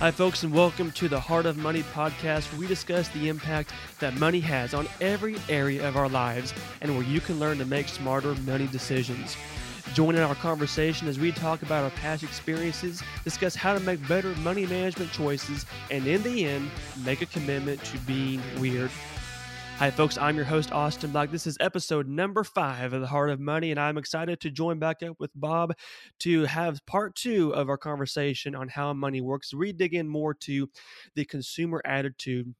Hi, folks, and welcome to the Heart of Money podcast, we discuss the impact that money has on every area of our lives and where you can learn to make smarter money decisions. Join in our conversation as we talk about our past experiences, discuss how to make better money management choices, and in the end, make a commitment to being weird. Hi, folks. I'm your host, Austin Black. This is episode number five of The Heart of Money, and I'm excited to join back up with Bob to have part two of our conversation on how money works. We dig in more to the consumer attitude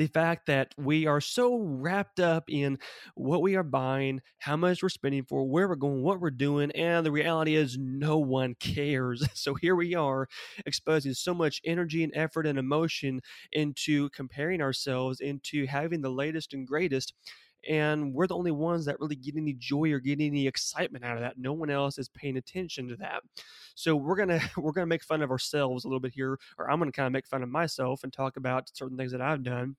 the fact that we are so wrapped up in what we are buying, how much we're spending for, where we're going, what we're doing, and the reality is no one cares. So here we are exposing so much energy and effort and emotion into comparing ourselves, into having the latest and greatest and we're the only ones that really get any joy or get any excitement out of that. No one else is paying attention to that. So we're gonna we're gonna make fun of ourselves a little bit here or i'm gonna kind of make fun of myself and talk about certain things that i've done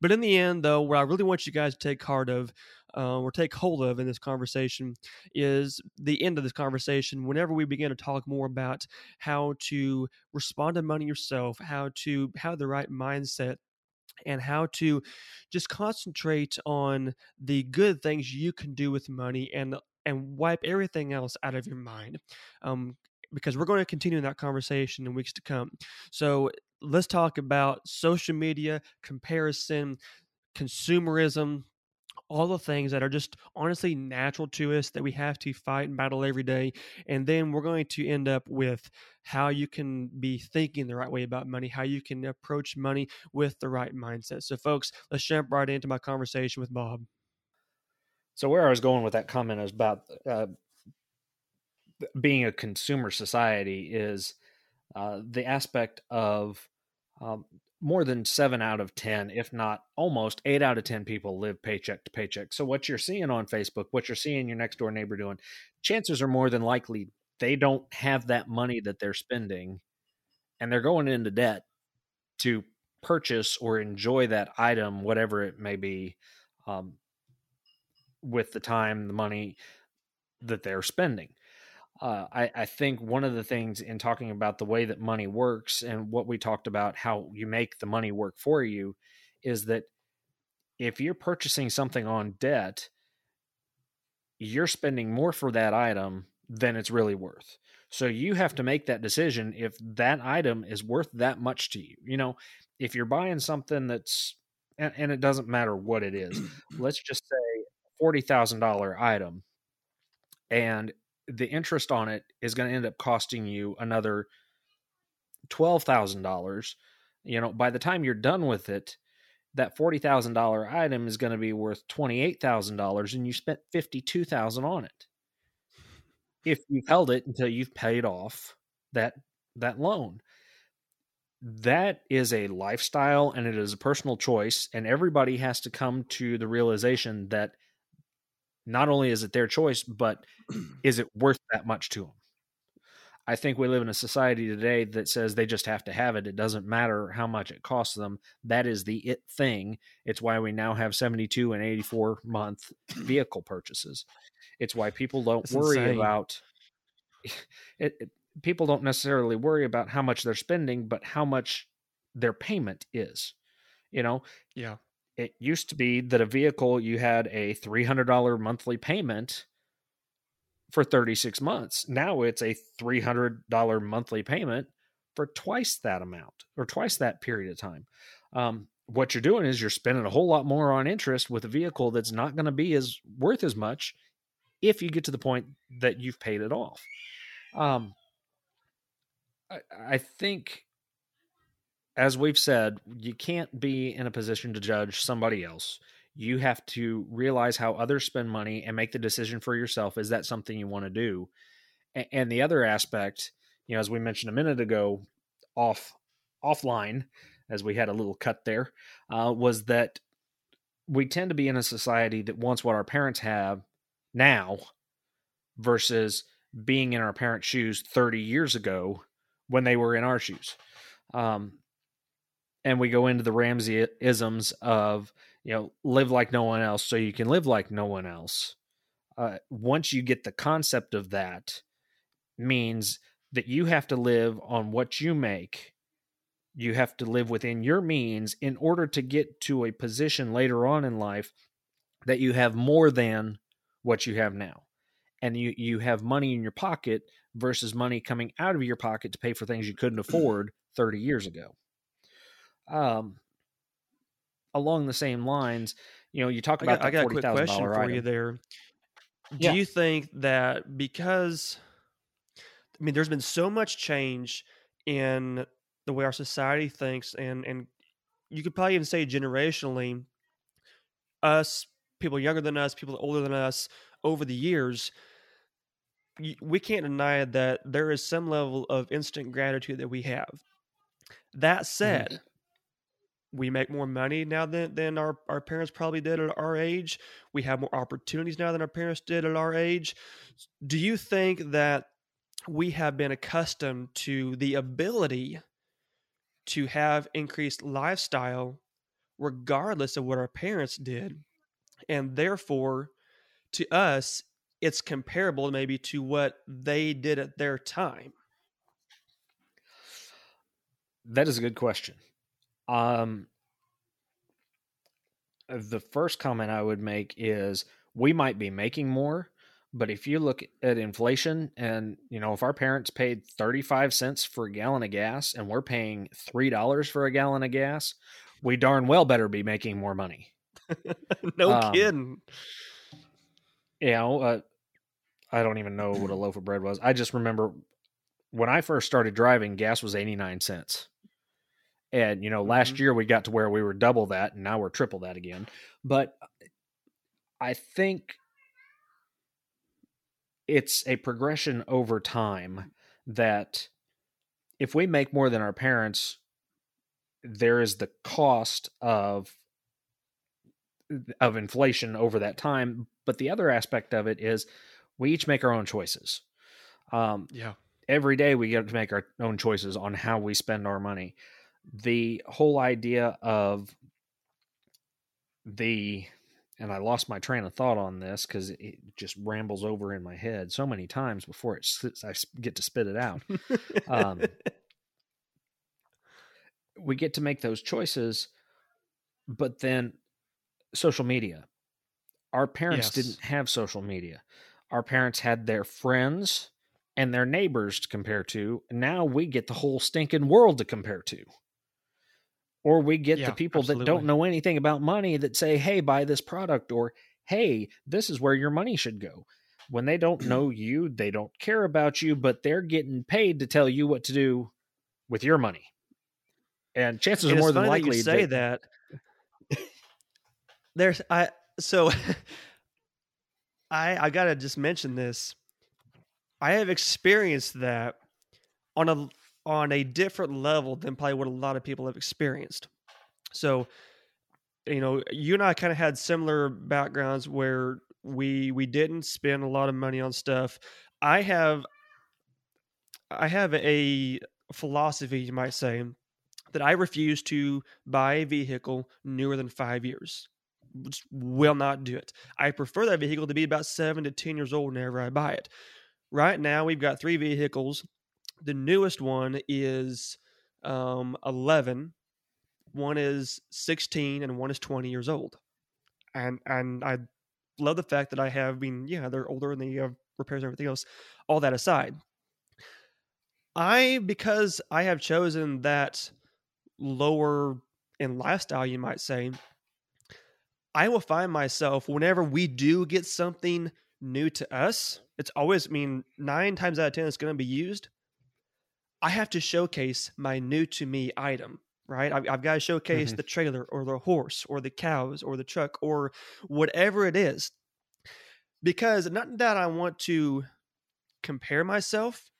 but in the end, though, what I really want you guys to take heart of uh, or take hold of in this conversation is the end of this conversation. Whenever we begin to talk more about how to respond to money yourself, how to have the right mindset and how to just concentrate on the good things you can do with money and and wipe everything else out of your mind um, because we're going to continue that conversation in weeks to come so let's talk about social media, comparison, consumerism, all the things that are just honestly natural to us that we have to fight and battle every day. And then we're going to end up with how you can be thinking the right way about money, how you can approach money with the right mindset. So, folks, let's jump right into my conversation with Bob. So, where I was going with that comment is about uh, being a consumer society is uh, the aspect of um, more than seven out of 10, if not almost eight out of 10 people live paycheck to paycheck. So, what you're seeing on Facebook, what you're seeing your next door neighbor doing, chances are more than likely they don't have that money that they're spending and they're going into debt to purchase or enjoy that item, whatever it may be, um, with the time, the money that they're spending uh, I, I, think one of the things in talking about the way that money works and what we talked about how you make the money work for you is that if you're purchasing something on debt, you're spending more for that item than it's really worth. So you have to make that decision if that item is worth that much to you. You know, if you're buying something that's, and, and it doesn't matter what it is, let's just say $40,000 item and the interest on it is going to end up costing you another $12,000. You know, by the time you're done with it, that $40,000 item is going to be worth $28,000 and you spent 52,000 on it. If you've held it until you've paid off that that loan. That is a lifestyle and it is a personal choice and everybody has to come to the realization that not only is it their choice, but is it worth that much to them? I think we live in a society today that says they just have to have it. It doesn't matter how much it costs them. That is the it thing. It's why we now have 72 and 84 month vehicle purchases. It's why people don't That's worry insane. about it, it. People don't necessarily worry about how much they're spending, but how much their payment is. You know, yeah it used to be that a vehicle you had a $300 monthly payment for 36 months. Now it's a $300 monthly payment for twice that amount or twice that period of time. Um, what you're doing is you're spending a whole lot more on interest with a vehicle that's not going to be as worth as much if you get to the point that you've paid it off. Um, I, I think as we've said, you can't be in a position to judge somebody else. You have to realize how others spend money and make the decision for yourself. Is that something you want to do? And the other aspect, you know, as we mentioned a minute ago, off offline, as we had a little cut there, uh, was that we tend to be in a society that wants what our parents have now versus being in our parents' shoes 30 years ago when they were in our shoes. Um, and we go into the Ramsey isms of you know live like no one else so you can live like no one else. Uh, once you get the concept of that, means that you have to live on what you make You have to live within your means in order to get to a position later on in life that you have more than what you have now. And you, you have money in your pocket versus money coming out of your pocket to pay for things you couldn't afford 30 years ago. Um, along the same lines, you know, you talk about I got, I got a quick question for item. you there. Do Yeah. you think that because I mean there's been so much change in the way our society thinks and and you could probably even say generationally us people younger than us, people older than us over the years we can't deny that there is some level of instant gratitude that we have. That said, we make more money now than, than our, our parents probably did at our age. We have more opportunities now than our parents did at our age. Do you think that we have been accustomed to the ability to have increased lifestyle regardless of what our parents did? And therefore, to us, it's comparable maybe to what they did at their time. That is a good question. Um, the first comment I would make is we might be making more, but if you look at inflation and, you know, if our parents paid 35 cents for a gallon of gas and we're paying $3 for a gallon of gas, we darn well better be making more money. no Um, kidding. You know, uh, I don't even know what a loaf of bread was. I just remember when I first started driving, gas was 89 cents. And, you know, last Mhm. year we got to where we were double that, and now we're triple that again. But I think it's a progression over time that if we make more than our parents, there is the cost of of inflation over that time. But the other aspect of it is we each make our own choices. Um, Yeah. every day we get to make our own choices on how we spend our money. The whole idea of the and I lost my train of thought on this because it just rambles over in my head so many times before it sits, I get to spit it out. Um, we get to make those choices, but then social media. Our parents Yes. didn't have social media. Our parents had their friends and their neighbors to compare to. Now we get the whole stinking world to compare to. Or we get Yeah, the people that don't know anything about money that say, hey, buy this product, or hey, this is where your money should go. When they don't know you, they don't care about you, but they're getting paid to tell you what to do with your money. And chances And are more than that likely you say they- that. There's I so I I gotta just mention this. I have experienced that on a on a different level than probably what a lot of people have experienced. So, you know, you and I kind of had similar backgrounds where we we didn't spend a lot of money on stuff. I have I have a philosophy, you might say, that I refuse to buy a vehicle newer than five years. Just will not do it. I prefer that vehicle to be about seven to 10 years old whenever I buy it. Right now, we've got three vehicles. The newest one is um, 11, one is 16, and one is 20 years old. And, and I love the fact that I have been, yeah, they're older and they have repairs and everything else. All that aside, I, because I have chosen that lower in lifestyle, you might say, I will find myself whenever we do get something new to us, it's always, I mean, nine times out of 10, it's going to be used. I have to showcase my new to me item, right? I've, I've got to showcase Mhm. the trailer or the horse or the cows or the truck or whatever it is. Because not that I want to compare myself,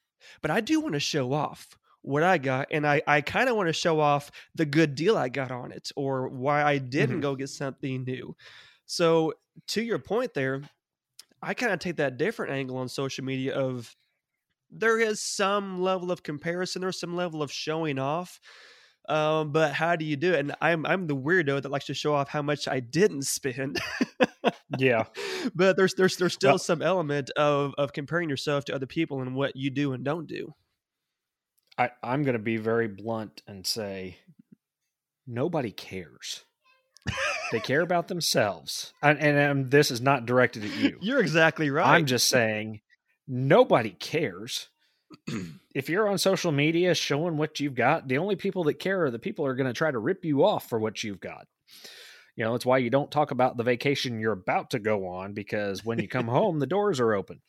but I do want to show off what I got. And I, I kind of want to show off the good deal I got on it or why I didn't Mhm. go get something new. So, to your point there, I kind of take that different angle on social media of there is some level of comparison, there's some level of showing off. Um, but how do you do it? And I'm I'm the weirdo that likes to show off how much I didn't spend. Yeah. but there's there's there's still Well- some element of of comparing yourself to other people and what you do and don't do. I, I'm going to be very blunt and say nobody cares. they care about themselves. And, and, and this is not directed at you. You're exactly right. I'm just saying nobody cares. if you're on social media showing what you've got, the only people that care are the people who are going to try to rip you off for what you've got. You know, it's why you don't talk about the vacation you're about to go on because when you come home, the doors are open.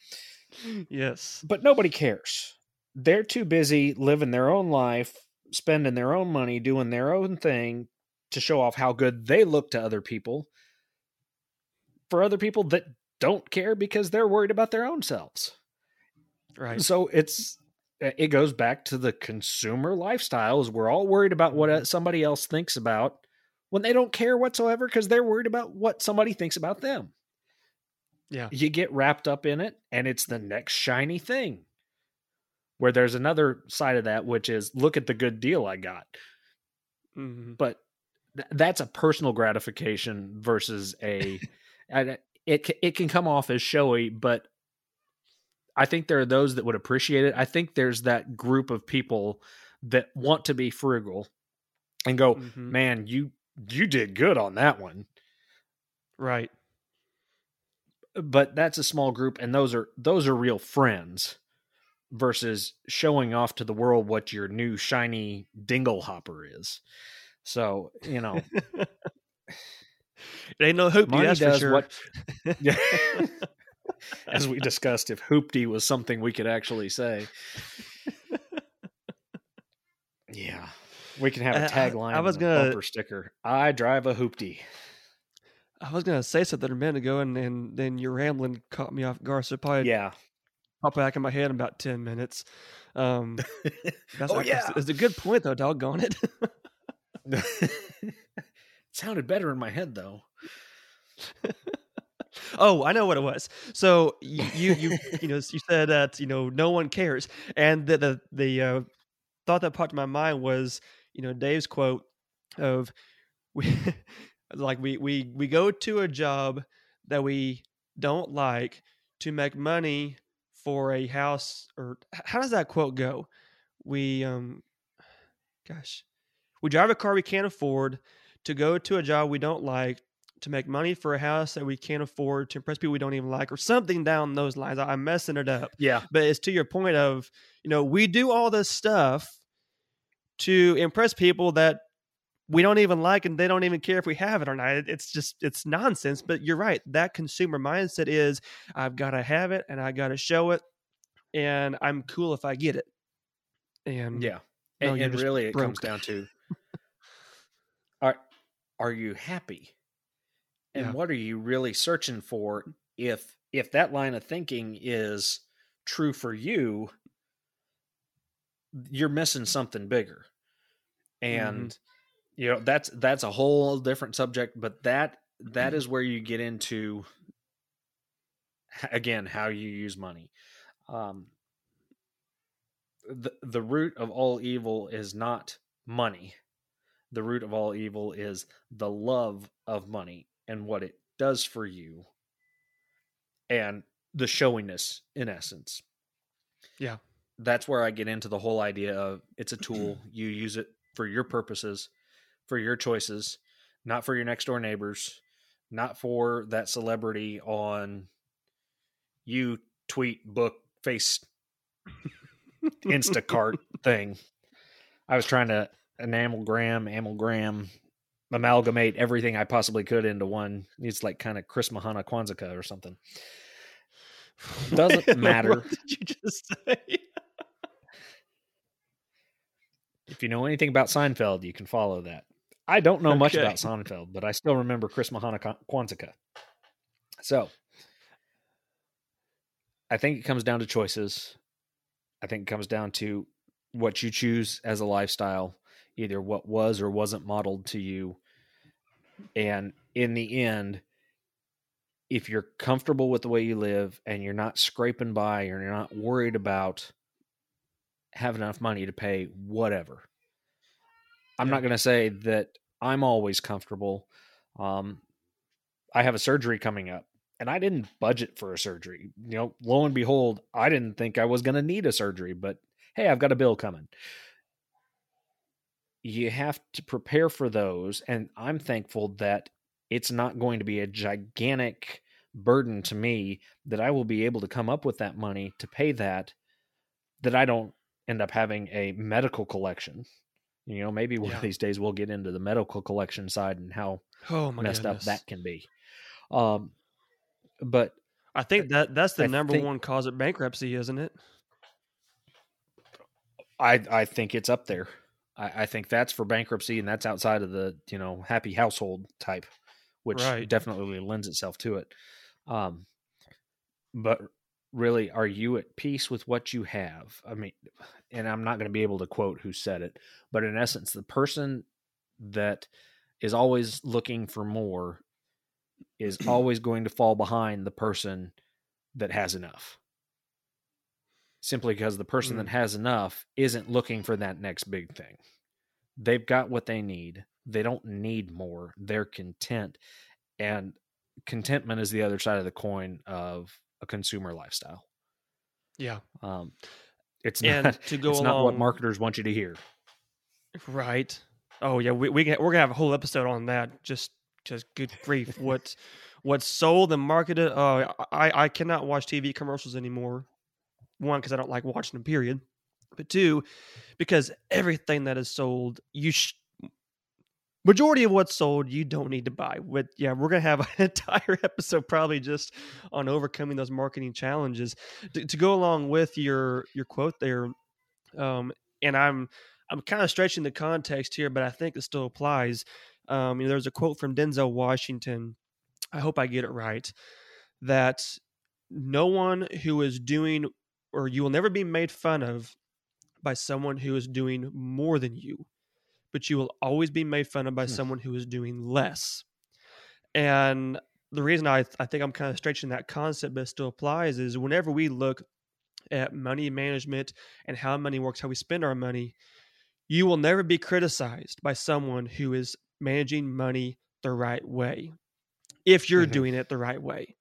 Yes. But nobody cares. They're too busy living their own life, spending their own money, doing their own thing to show off how good they look to other people. For other people that don't care because they're worried about their own selves. Right. So it's it goes back to the consumer lifestyles. We're all worried about what uh, somebody else thinks about when they don't care whatsoever because they're worried about what somebody thinks about them. Yeah. You get wrapped up in it and it's the next shiny thing. Where there's another side of that, which is look at the good deal I got. Mm-hmm. But th- that's a personal gratification versus a. it it can come off as showy, but I think there are those that would appreciate it. I think there's that group of people that want to be frugal and go, mm-hmm. man, you you did good on that one. Right but that's a small group and those are those are real friends versus showing off to the world what your new shiny dingle hopper is so you know it ain't no hoopty that's for sure what, yeah, as we discussed if hoopty was something we could actually say yeah we can have a tagline I, I was gonna bumper sticker i drive a hoopty I was gonna say something a minute ago, and, and then your rambling caught me off guard. So probably yeah, pop back in my head in about ten minutes. Um, that's, oh yeah, it's a good point though. Doggone it. it sounded better in my head though. oh, I know what it was. So you you you know you said that you know no one cares, and the the the uh, thought that popped in my mind was you know Dave's quote of we like we we we go to a job that we don't like to make money for a house or how does that quote go we um gosh we drive a car we can't afford to go to a job we don't like to make money for a house that we can't afford to impress people we don't even like or something down those lines i'm messing it up yeah but it's to your point of you know we do all this stuff to impress people that we don't even like and they don't even care if we have it or not. It's just it's nonsense. But you're right. That consumer mindset is I've got to have it and I got to show it, and I'm cool if I get it. And yeah, no, and, and really it comes down to are are you happy, and yeah. what are you really searching for? If if that line of thinking is true for you, you're missing something bigger. And mm-hmm you know that's that's a whole different subject but that that mm-hmm. is where you get into again how you use money um the the root of all evil is not money the root of all evil is the love of money and what it does for you and the showiness in essence. Yeah. That's where i get into the whole idea of it's a tool. You use it for your purposes for your choices, not for your next door neighbors, not for that celebrity on you tweet book face Instacart thing. I was trying to enamel enamelgram, amalgam, amalgamate everything I possibly could into one. It's like kind of Chris Mahana Kwanzaa or something. Doesn't matter. What did you just say? if you know anything about Seinfeld, you can follow that. I don't know okay. much about Seinfeld, but I still remember Chris Mahana Kwanzaa. So I think it comes down to choices. I think it comes down to what you choose as a lifestyle, either what was or wasn't modeled to you. And in the end, if you're comfortable with the way you live and you're not scraping by or you're not worried about having enough money to pay whatever. I'm yeah. not going to say that I'm always comfortable. Um, I have a surgery coming up and I didn't budget for a surgery. You know, lo and behold, I didn't think I was going to need a surgery, but hey, I've got a bill coming. You have to prepare for those. And I'm thankful that it's not going to be a gigantic burden to me that I will be able to come up with that money to pay that, that I don't end up having a medical collection. You know, maybe one Yeah. of these days we'll get into the medical collection side and how Oh my messed goodness. up that can be. Um, but I think that that's the I number think- one cause of bankruptcy, isn't it? I I think it's up there. I, I think that's for bankruptcy, and that's outside of the you know happy household type, which Right. definitely lends itself to it. Um, but really, are you at peace with what you have? I mean, and I'm not going to be able to quote who said it, but in essence, the person that is always looking for more is always going to fall behind the person that has enough simply because the person that Mm. has enough isn't looking for that next big thing. They've got what they need. They don't need more. They're content. And contentment is the other side of the coin of a consumer lifestyle. Yeah. Um, it's And not to go it's not what marketers want you to hear. Right. Oh yeah, we we can, we're gonna have a whole episode on that. Just just good grief, what what's sold and marketed. Oh, I I cannot watch TV commercials anymore. One, because I don't like watching them. Period. But two, because everything that is sold, you sh- majority of what's sold, you don't need to buy. With yeah, we're gonna have an entire episode probably just on overcoming those marketing challenges. To, to go along with your your quote there, um, and I'm I'm kind of stretching the context here, but I think it still applies. Um, you know, there's a quote from Denzel Washington. I hope I get it right. That no one who is doing, or you will never be made fun of by someone who is doing more than you, but you will always be made fun of by Hmm. someone who is doing less. And the reason I, I think I'm kind of stretching that concept, but it still applies, is whenever we look at money management and how money works, how we spend our money, you will never be criticized by someone who is managing money the right way if you're Mhm. doing it the right way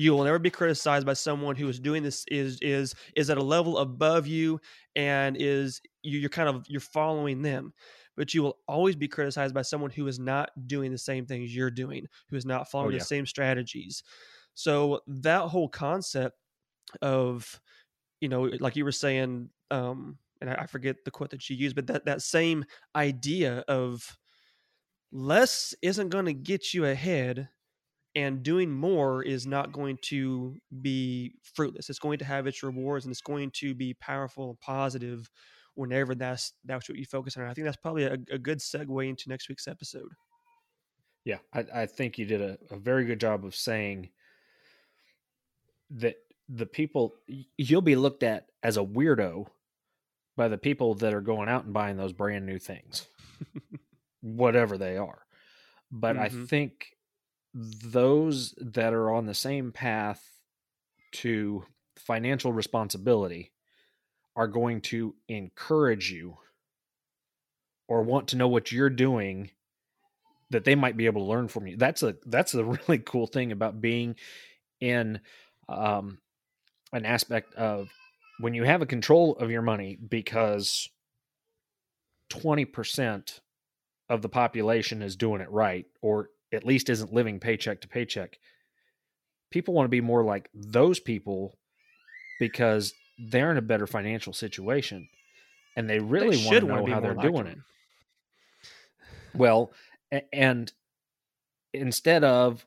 you will never be criticized by someone who is doing this is is is at a level above you and is you, you're kind of you're following them but you will always be criticized by someone who is not doing the same things you're doing who is not following yeah. the same strategies so that whole concept of you know like you were saying um and I, I forget the quote that you used but that that same idea of less isn't going to get you ahead and doing more is not going to be fruitless it's going to have its rewards and it's going to be powerful and positive whenever that's that's what you focus on i think that's probably a, a good segue into next week's episode Yeah, I, I think you did a, a very good job of saying that the people you'll be looked at as a weirdo by the people that are going out and buying those brand new things, whatever they are. But I Mhm. think those that are on the same path to financial responsibility are going to encourage you or want to know what you're doing that they might be able to learn from you. That's a that's a really cool thing about being in um, an aspect of when you have a control of your money because 20% of the population is doing it right or at least isn't living paycheck to paycheck. People want to be more like those people because they're in a better financial situation and they really They want to know how they're like doing it. Well, and instead of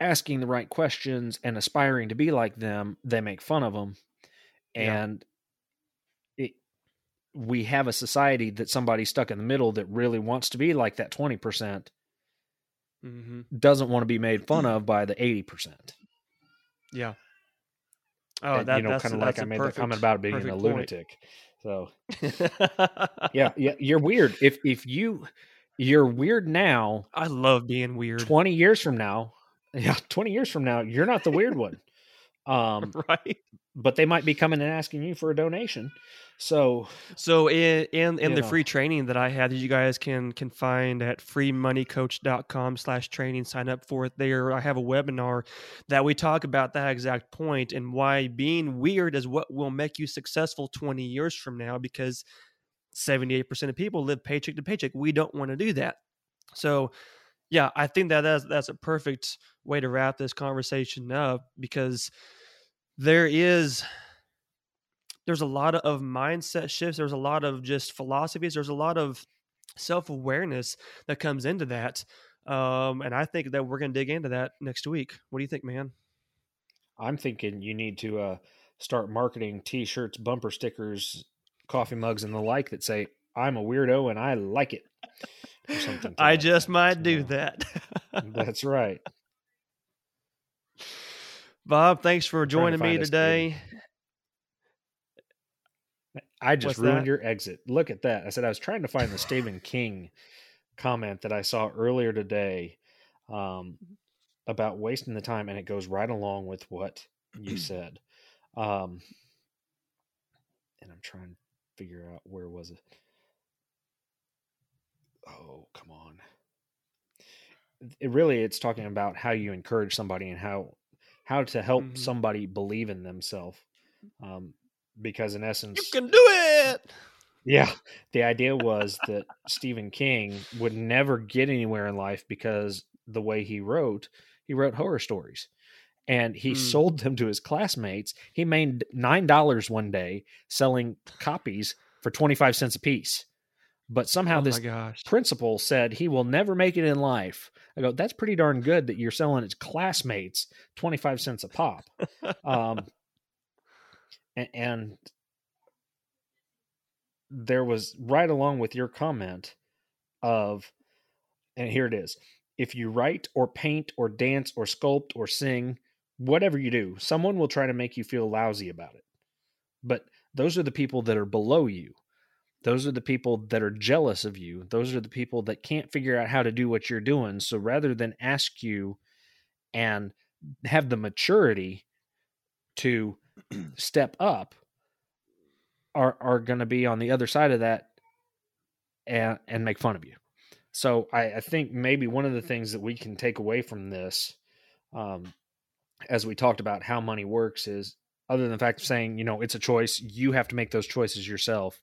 asking the right questions and aspiring to be like them, they make fun of them. Yeah. And it, we have a society that somebody stuck in the middle that really wants to be like that 20% hmm doesn't want to be made fun of by the 80%. yeah oh And, that, you know, that's kind of like I made perfect, the comment about being a point. lunatic. So yeah, yeah, you're weird. If if you you're weird now, i love being weird 20 years from now, yeah, 20 years from now, you're not the weird one. Um, right but they might be coming and asking you for a donation. So, so in in, in the know. free training that I had that you guys can can find at freedommoneycoach.com slash training, sign up for it there. I have a webinar that we talk about that exact point and why being weird is what will make you successful 20 years from now because 78% of people live paycheck to paycheck. We don't want to do that. So yeah, I think that that's, that's a perfect way to wrap this conversation up because there is there's a lot of mindset shifts. There's a lot of just philosophies. There's a lot of self-awareness that comes into that um, and i think that we're going to dig into that next week. What do you think man? I'm thinking you need to uh, start marketing t-shirts bumper stickers coffee mugs and the like that say i'm a weirdo and i like it or something i just might so, do that. That's right Bob, thanks for joining to me today. I just What's ruined that? your exit. Look at that. I said I was trying to find the Stephen King comment that I saw earlier today um, about wasting the time, and it goes right along with what you said. Um, and I'm trying to figure out where was it. Oh, come on. It really, it's talking about how you encourage somebody and how how to help mm-hmm. somebody believe in themselves. Um, because in essence, you can do it. Yeah, the idea was that Stephen King would never get anywhere in life because the way he wrote, he wrote horror stories and he mm. sold them to his classmates. He made $9 one day selling copies for 25 cents a piece. But somehow oh this principal said he will never make it in life. I go, that's pretty darn good that you're selling its classmates 25 cents a pop. um, and, and there was right along with your comment of, and here it is if you write or paint or dance or sculpt or sing, whatever you do, someone will try to make you feel lousy about it. But those are the people that are below you. Those are the people that are jealous of you. Those are the people that can't figure out how to do what you're doing. So rather than ask you and have the maturity to step up, are are going to be on the other side of that and and make fun of you. So I, I think maybe one of the things that we can take away from this, um, as we talked about how money works, is other than the fact of saying you know it's a choice, you have to make those choices yourself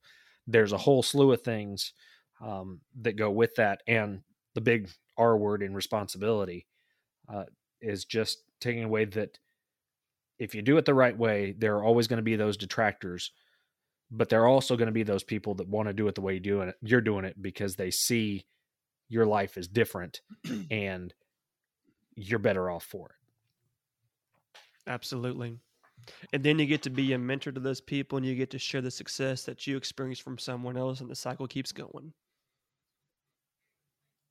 there's a whole slew of things um, that go with that, and the big R word in responsibility uh, is just taking away that if you do it the right way, there are always going to be those detractors, but there are also going to be those people that want to do it the way you do it. You're doing it because they see your life is different, and you're better off for it. Absolutely. And then you get to be a mentor to those people and you get to share the success that you experience from someone else and the cycle keeps going.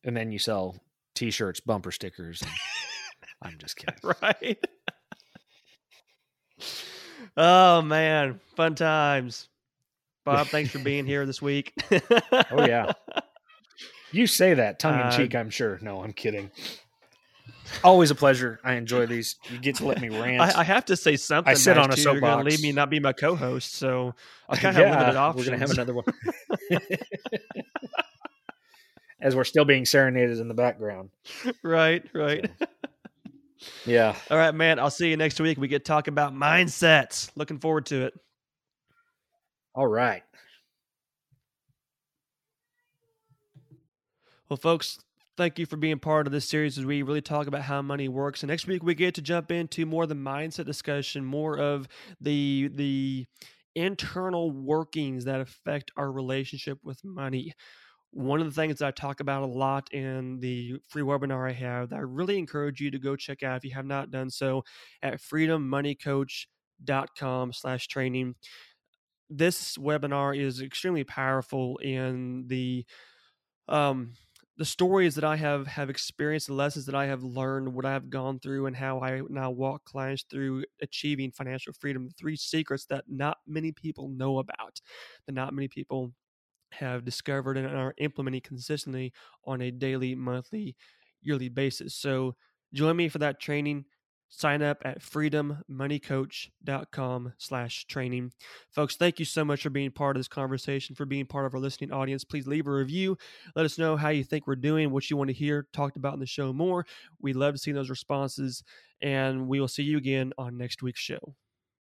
And then you sell t shirts, bumper stickers. I'm just kidding. right. oh man. Fun times. Bob, thanks for being here this week. oh yeah. You say that tongue in cheek, uh, I'm sure. No, I'm kidding. Always a pleasure. I enjoy these. You get to let me rant. I, I have to say something. I sit on a soapbox. You're going to leave me not be my co-host, so I kind of yeah, have limited options. We're going to have another one. As we're still being serenaded in the background. Right, right. So, yeah. All right, man. I'll see you next week. We get to talk about mindsets. Looking forward to it. All right. Well, folks, thank you for being part of this series as we really talk about how money works. And next week we get to jump into more of the mindset discussion, more of the the internal workings that affect our relationship with money. One of the things that I talk about a lot in the free webinar I have that I really encourage you to go check out if you have not done so at freedommoneycoach.com slash training. This webinar is extremely powerful in the um, the stories that I have have experienced, the lessons that I have learned, what I have gone through, and how I now walk clients through achieving financial freedom. The three secrets that not many people know about, that not many people have discovered and are implementing consistently on a daily, monthly, yearly basis. So join me for that training. Sign up at freedommoneycoach.com slash training. Folks, thank you so much for being part of this conversation, for being part of our listening audience. Please leave a review. Let us know how you think we're doing, what you want to hear talked about in the show more. We love to see those responses, and we will see you again on next week's show.